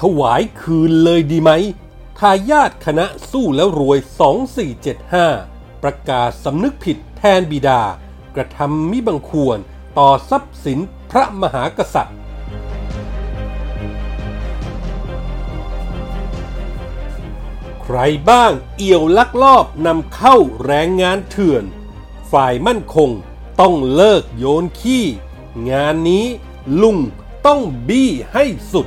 ถวายคืนเลยดีไหมทายาทคณะสู้แล้วรวย 2475 ประกาศสำนึกผิดแทนบิดา กระทำมิบังควรต่อทรัพย์สินพระมหากษัตริย์ ใครบ้างเอี่ยวลักลอบนำเข้าแรงงานเถื่อน ฝ่ายมั่นคงต้องเลิกโยนขี้ งานนี้ลุงต้องบี้ให้สุด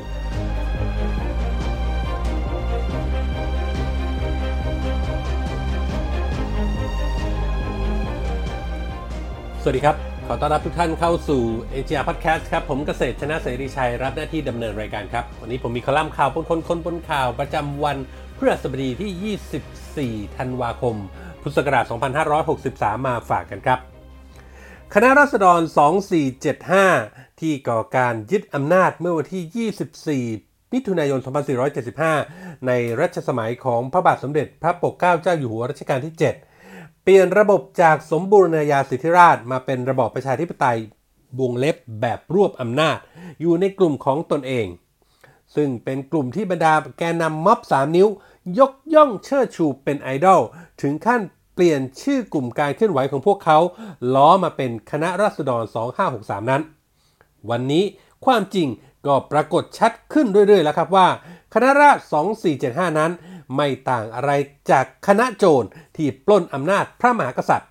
สวัสดีครับ ขอต้อนรับทุกท่านเข้าสู่เอเชียพอดแคสต์ครับ ผมเกษตรชนะเสรีชัย รับหน้าที่ดำเนินรายการครับ วันนี้ผมมีคอลัมน์ข่าวปนคนคนปนข่าวประจำวันพฤหัสบดีที่ 24 ธันวาคม พุทธศักราช 2563 มาฝากกันครับ คณะรัษฎร 2475 ที่ก่อการยึดอำนาจเมื่อวันที่ 24 มิถุนายน 2475 ในรัชสมัยของพระบาทสมเด็จพระปกเกล้าเจ้าอยู่หัวรัชกาลที่ 7 เปลี่ยนระบบจากสมบูรณาญาสิทธิราชมาเป็นระบอบประชาธิปไตยวงเล็บแบบรวบอำนาจ อยู่ในกลุ่มของตนเอง ซึ่งเป็นกลุ่มที่บรรดาแกนนำม็อบ 3 นิ้ว ยกย่องเชิดชูเป็นไอดอล ถึงขั้นเปลี่ยนชื่อกลุ่มการเคลื่อนไหวของพวกเขา ล้อมาเป็นคณะรัษฎร 2563 นั้น วันนี้ความจริงก็ปรากฏชัดขึ้นเรื่อยๆแล้วครับว่า คณะราษฎร 2475 นั้น ไม่ต่างอะไรจากคณะโจรที่ปล้นอำนาจพระมหากษัตริย์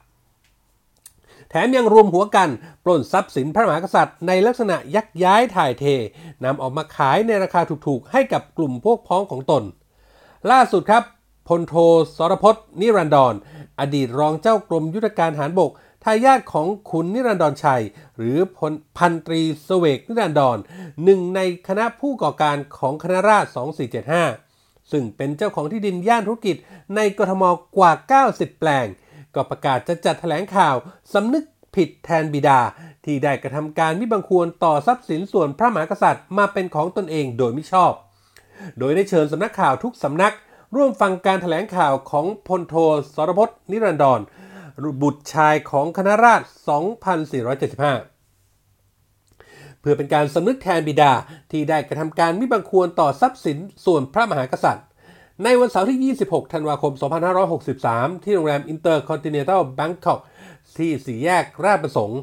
แถมยังรวมหัวกันปล้นทรัพย์สินพระมหากษัตริย์ในลักษณะยักย้ายถ่ายเทนำออกมาขายในราคาถูกๆ ให้กับกลุ่มพวกพ้องของตน ล่าสุดครับพลโทสรพจน์นิรันดรอดีตรองเจ้ากรมยุทธการหารบกทายาทของขุนนิรันดรชัย หรือพลพันตรีสเสวกนิรันดรหนึ่งในคณะผู้ก่อการของคณะราษฎร2475 ซึ่งเป็นเจ้าของที่ดินย่านธุรกิจในกทมกว่า 90 แปลง ก็ประกาศจะจัดแถลงข่าวสำนึกผิดแทนบิดา ที่ได้กระทำการมิบังควรต่อทรัพย์สินส่วนพระมหากษัตริย์มาเป็นของตนเองโดยมิชอบ โดยได้เชิญสำนักข่าวทุกสำนัก ร่วมฟังการถแถลงข่าวของพลโทสรพจน์นิรันดรบุตรชายของคณะราษฎร 2475 เพื่อเป็นการสำนึกแทนบิดาที่ได้กระทำการมิบังควรต่อทรัพย์สินส่วนพระมหากษัตริย์ ในวันเสาร์ที่ 26 ธันวาคม 2563 ที่โรงแรมอินเตอร์คอนติเนนตัลแบงค็อกที่สี่แยกราชประสงค์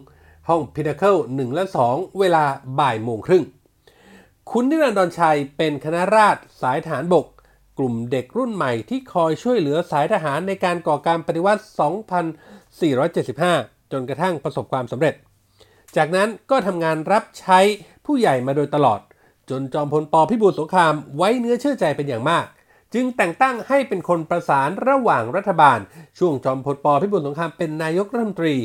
ห้องพินนาเคิล1และ 2 เวลาบ่ายโมงครึ่ง คุณนิรันดรชัยเป็นคณะราษฎรสายทหารบก กลุ่มเด็กรุ่นใหม่ที่คอยช่วยเหลือสายทหารในการก่อการปฏิวัติ 2475 จนกระทั่งประสบความสำเร็จ จากนั้นก็ทำงานรับใช้ผู้ใหญ่มาโดยตลอด จนจอมพลปพิบูลสงครามไว้เนื้อเชื่อใจเป็นอย่างมาก จึงแต่งตั้งให้เป็นคนประสานระหว่างรัฐบาล ช่วงจอมพลปพิบูลสงครามเป็นนายกรัฐมนตรี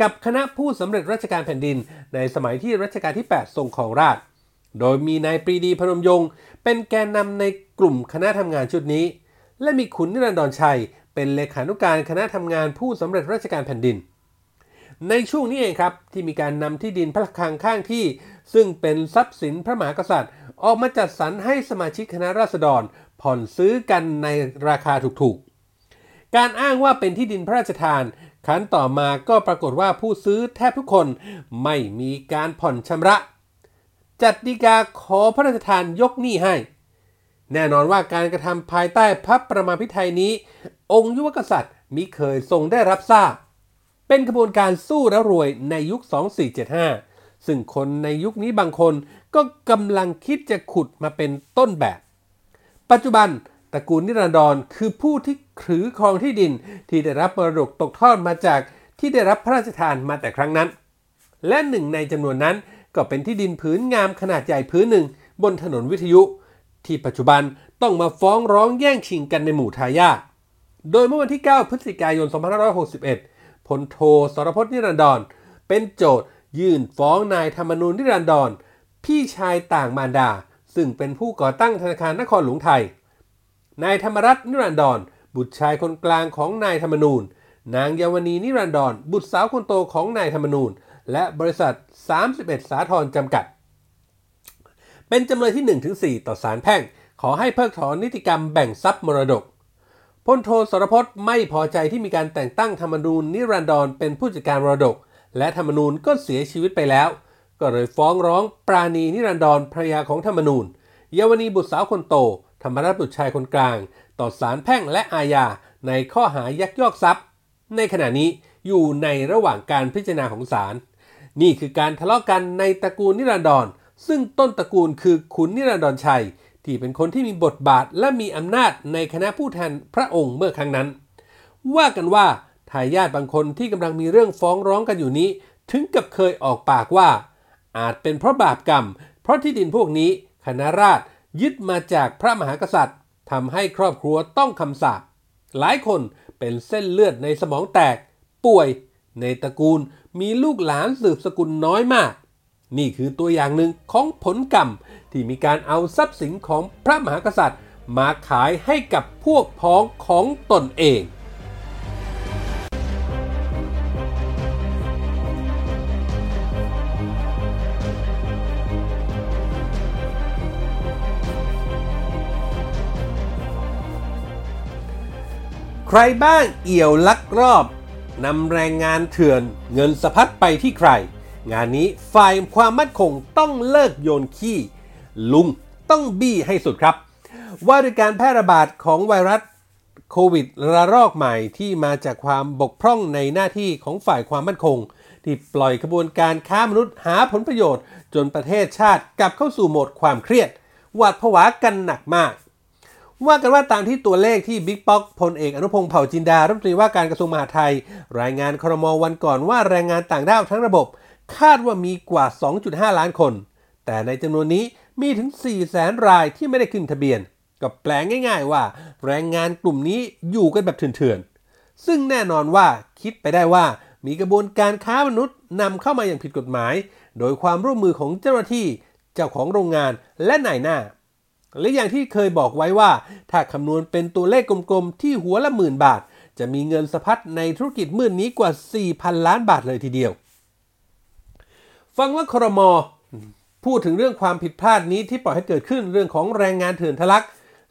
กับคณะผู้สำเร็จราชการแผ่นดิน ในสมัยที่รัชกาลที่ 8 ทรงครองราชโดยมีนายปรีดีพนมยงค์เป็นแกนนำในกลุ่มคณะทำงานชุดนี้ และมีขุนนิรันดรชัย เป็นเลขานุการคณะทำงานผู้สำเร็จราชการแผ่นดิน ในช่วงนี้เองครับที่มีการนำที่ดินพระคลังข้างที่ ซึ่งเป็นทรัพย์สินพระมหากษัตริย์ ออกมาจัดสรรให้สมาชิกคณะราษฎร ผ่อนซื้อกันในราคาถูกๆ การอ้างว่าเป็นที่ดินพระราชทานครั้นต่อมาก็ปรากฏว่าผู้ซื้อแทบทุกคนไม่มีการผ่อนชำระ จัดดีกาขอพระราชทานยกหนี้ให้ แน่นอนว่าการกระทำภายใต้พระประมาพิไทยนี้ องค์ยุวกษัตริย์มิเคยทรงได้รับทราบ เป็นกระบวนการสู้แล้วรวยในยุค 2475 ซึ่งคนในยุคนี้บางคนก็กำลังคิดจะขุดมาเป็นต้นแบบ ปัจจุบันตระกูลนิรันดรคือผู้ที่ถือครองที่ดินที่ได้รับมรดกตกทอดมาจากที่ได้รับพระราชทานมาแต่ครั้งนั้น และหนึ่งในจำนวนนั้นก็เป็นที่ดินผืนงามขนาดใหญ่ผืนหนึ่งบนถนนวิทยุ ที่ปัจจุบันต้องมาฟ้องร้องแย่งชิงกันในหมู่ทายาทโดยเมื่อวันที่ 9 พฤศจิกายน 2561 พลโทสรพจน์นิรันดร เป็นโจทยื่นฟ้องนายธรรมนูญนิรันดร พี่ชายต่างมารดา ซึ่งเป็นผู้ก่อตั้งธนาคารนครหลวงไทย นายธรรมรัตน์นิรันดร บุตรชายคนกลางของนายธรรมนูญ นางเยาวณีนิรันดร บุตรสาวคนโตของนายธรรมนูญ และบริษัท 31 สาทรจำกัด เป็นจำเลยที่ 1-4 ต่อศาลแพ่ง ขอให้เพิกถอนนิติกรรมแบ่งทรัพย์มรดก พลโทสรพจน์ไม่พอใจที่มีการแต่งตั้งธรรมนูญนิรันดรเป็นผู้จัดการมรดก และธรรมนูญก็เสียชีวิตไปแล้ว ก็เลยฟ้องร้องปราณีนิรันดรภรรยาของธรรมนูญเยาวนีบุตรสาวคนโต ธรรมรัตน์บุตรชายคนกลาง ต่อศาลแพ่งและอาญาในข้อหายักยอกทรัพย์ ในขณะนี้อยู่ในระหว่างการพิจารณาของศาลนี่คือการทะเลาะกันในตระกูลนิรันดรซึ่งต้นตระกูลคือขุนนิรันดรชัย ที่เป็นคนที่มีบทบาทและมีอำนาจในคณะผู้แทนพระองค์เมื่อครั้งนั้น ว่ากันว่าทายาทบางคนที่กำลังมีเรื่องฟ้องร้องกันอยู่นี้ ถึงกับเคยออกปากว่า อาจเป็นเพราะบาปกรรม เพราะที่ดินพวกนี้คณะราษฎรยึดมาจากพระมหากษัตริย์ทำให้ครอบครัวต้องคำสาปหลายคนเป็นเส้นเลือดในสมองแตก ป่วย ในตระกูลมีลูกหลานสืบสกุลน้อยมาก นี่คือตัวอย่างหนึ่งของผลกรรม ที่มีการเอาทรัพย์สินของพระมหากษัตริย์ มาขายให้กับพวกพ้องของตนเองใครบ้างเอี่ยวลักรอบนำแรงงานเถื่อนเงินสะพัดไปที่ใคร งานนี้ฝ่ายความมั่นคงต้องเลิกโยนขี้ ลุงต้องบี้ให้สุดครับ ว่าด้วยการแพร่ระบาดของไวรัสโควิดระลอกใหม่ที่มาจากความบกพร่องในหน้าที่ของฝ่ายความมั่นคง ที่ปล่อยขบวนการค้ามนุษย์หาผลประโยชน์ จนประเทศชาติกลับเข้าสู่โหมดความเครียดหวาดผวากันหนักมาก ว่ากันว่าตามที่ตัวเลขที่บิ๊กป๊อกพลเอกอนุพงศ์เผ่าจินดารัฐมนตรีว่าการกระทรวงมหาดไทย รายงานครมวันก่อนว่าแรงงานต่างด้าวทั้งระบบ คาดว่ามีกว่า 2.5 ล้านคน แต่ในจำนวนนี้มีถึง 4 แสนรายที่ไม่ได้ขึ้นทะเบียน ก็แปลง่าย ๆ ว่า แรงงานกลุ่มนี้อยู่กันแบบเถื่อนๆ ซึ่งแน่นอนว่าคิดไปได้ว่ามีกระบวนการค้ามนุษย์นำเข้ามาอย่างผิดกฎหมาย โดยความร่วมมือของเจ้าหน้าที่ เจ้าของโรงงานและนายหน้า และอย่างที่เคยบอกไว้ว่า ถ้าคำนวณเป็นตัวเลขกลมๆ ที่หัวละหมื่นบาท จะมีเงินสะพัดในธุรกิจมื่นนี้กว่า 4,000 ล้านบาทเลยทีเดียว ฟังว่าครมพูดถึงเรื่องความผิดพลาดนี้ที่ปล่อยให้เกิดขึ้นเรื่องของแรงงานเถื่อนทะลัก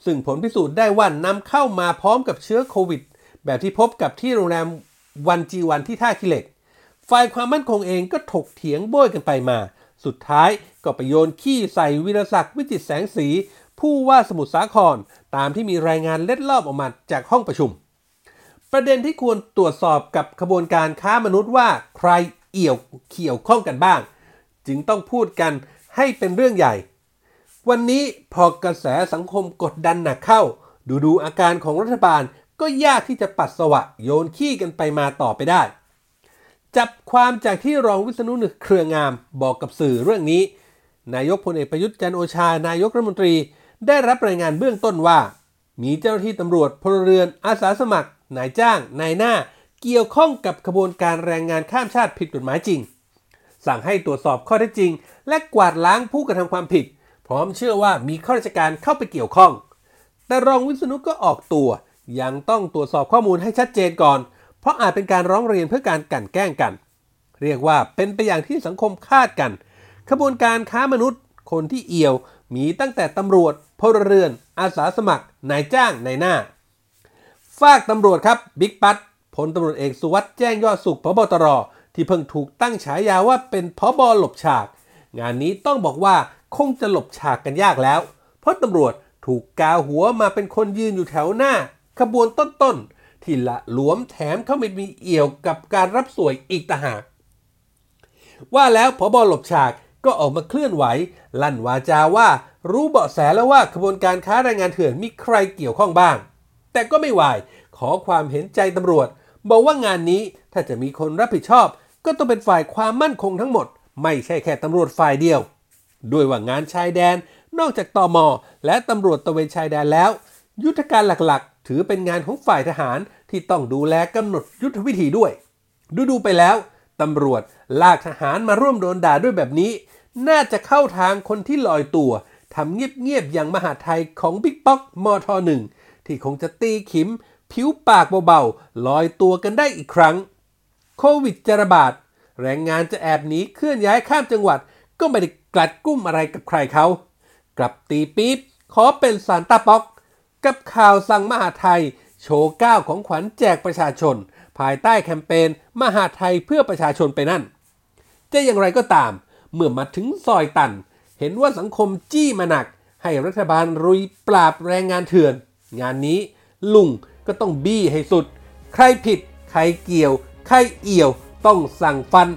ซึ่งผลพิสูจน์ได้ว่านำเข้ามาพร้อมกับเชื้อโควิด แบบที่พบกับที่โรงแรมวันจีวันที่ท่าขี้เหล็ก ฝ่ายความมั่นคงเองก็ถกเถียงโบยกันไปมา สุดท้ายก็ไปโยนขี้ใส่วิรศักดิ์วิจิตรแสงสี ผู้ว่าสมุทรสาครตามที่มีรายงานเล็ดลอบออกมาจากห้องประชุม ประเด็นที่ควรตรวจสอบกับขบวนการค้ามนุษย์ว่าใครเอี่ยวเกี่ยวข้องกันบ้าง จึงต้องพูดกันให้เป็นเรื่องใหญ่ วันนี้พอกระแสสังคมกดดันหนักเข้า ดูดูอาการของรัฐบาลก็ยากที่จะปัสสวะโยนขี้กันไปมาต่อไปได้ จับความจากที่รองวิษณุนึกเครืองามบอกกับสื่อเรื่องนี้ นายกพลเอกประยุทธ์จันโอชานายกรัฐมนตรี ได้รับรายงานเบื้องต้นว่า มีเจ้าหน้าที่ตำรวจพลเรือนอาสาสมัครนายจ้างนายหน้า เกี่ยวข้องกับขบวนการแรงงานข้ามชาติผิดกฎหมายจริง สั่งให้ตรวจสอบข้อเท็จจริง และกวาดล้างผู้กระทำความผิด พร้อมเชื่อว่ามีข้าราชการเข้าไปเกี่ยวข้อง แต่รองวิษณุก็ออกตัว ยังต้องตรวจสอบข้อมูลให้ชัดเจนก่อน เพราะอาจเป็นการร้องเรียนเพื่อการกั่นแกล้งกัน เรียกว่าเป็นไปอย่างที่สังคมคาดกันขบวนการค้ามนุษย์ คนที่เอี่ยวมีตั้งแต่ตำรวจพลเรือน อาสาสมัคร นายจ้างนายหน้า ฝากตำรวจครับบิ๊กปัตพลตำรวจเอกสุวัสด์แจ้งยอดสุขพบตร ที่เพิ่งถูกตั้งฉายาว่าเป็นพบหลบฉาก งานนี้ต้องบอกว่าคงจะหลบฉากกันยากแล้ว เพราะตำรวจถูกกาหัวมาเป็นคนยืนอยู่แถวหน้า ขบวนต้นๆ ที่ละหลวมแถมเข้าไปมีเอี่ยวกับการรับสวยอีกต่างหาก ว่าแล้วพบหลบฉากก็ออกมาเคลื่อนไหว ลั่นวาจาว่ารู้เบาะแสแล้วว่าขบวนการค้าแรงงานเถื่อนมีใครเกี่ยวข้องบ้าง แต่ก็ไม่วายขอความเห็นใจตำรวจ บอกว่างานนี้ ถ้าจะมีคนรับผิดชอบ ก็ต้องเป็นฝ่ายความมั่นคงทั้งหมด ไม่ใช่แค่ตำรวจฝ่ายเดียว ด้วยว่างานชายแดน นอกจากตอมอและตำรวจตระเวนชายแดนแล้ว ยุทธการหลักๆ ถือเป็นงานของฝ่ายทหารที่ต้องดูแลกำหนดยุทธวิธีด้วย ดูดูๆไปแล้วตำรวจลากทหารมาร่วมโดนด่าด้วยแบบนี้ น่าจะเข้าทางคนที่ลอยตัวทำเงียบๆอย่างมหาไทยของบิ๊กป๊อกมทหนึ่งที่คงจะตีขิม ผิวปากเบาๆลอยตัวกันได้อีกครั้ง โควิดจะระบาด แรงงานจะแอบหนีเคลื่อนย้ายข้ามจังหวัด ก็ไม่ได้กลัดกุ้มอะไรกับใครเขา กลับตีปี๊บขอเป็นซานตาป๊อก กับข่าวสั่งมหาไทย โชว์ก้าวของขวัญแจกประชาชน ภายใต้แคมเปญมหาไทยเพื่อประชาชนไปนั่น จะอย่างไรก็ตาม เมื่อมาถึงซอยตัน เห็นว่าสังคมจี้มาหนัก ให้รัฐบาลรุยปราบแรงงานเถื่อน งานนี้ลุงก็ต้องบี้ให้สุด ใครผิด ใครเกี่ยว ครเอี่ยวต้องสั่งฟัน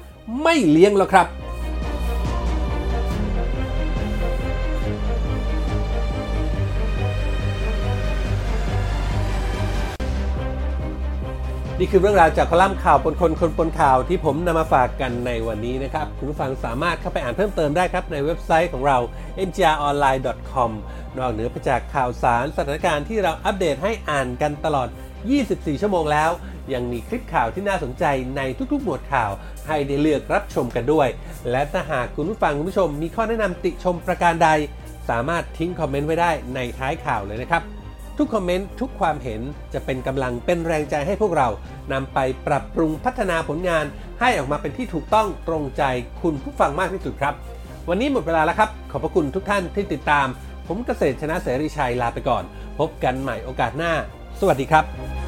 ไม่เลี้ยงแล้วครับนี่คือเรื่องราวจากคอลัมน์ข่าวปนคนคนปนข่าวที่ผมนำมาฝากกันในวันนี้นะครับ คุณผู้ฟังสามารถเข้าไปอ่านเพิ่มเติมได้ครับในเว็บไซต์ของเรา mgronline.com นอกเหนือไปจากข่าวสารสถานการณ์ที่เราอัปเดตให้อ่านกันตลอด 24 ชั่วโมงแล้ว ยังมีคลิปข่าวที่น่าสนใจในทุกๆ หมวดข่าว ให้ได้เลือกรับชมกันด้วย และถ้าหากคุณผู้ฟังคุณผู้ชมมีข้อแนะนำติชมประการใด สามารถทิ้งคอมเมนต์ไว้ได้ในท้ายข่าวเลยนะครับ ทุกคอมเมนต์ทุกความเห็นจะเป็นกำลังเป็นแรงใจให้พวกเรานำไปปรับปรุงพัฒนาผลงาน ให้ออกมาเป็นที่ถูกต้องตรงใจคุณผู้ฟังมากที่สุดครับ วันนี้หมดเวลาแล้วครับ ขอบพระคุณทุกท่านที่ติดตาม ผมเกษตรชนะเสรีชัยลาไปก่อน พบกันใหม่โอกาสหน้า สวัสดีครับ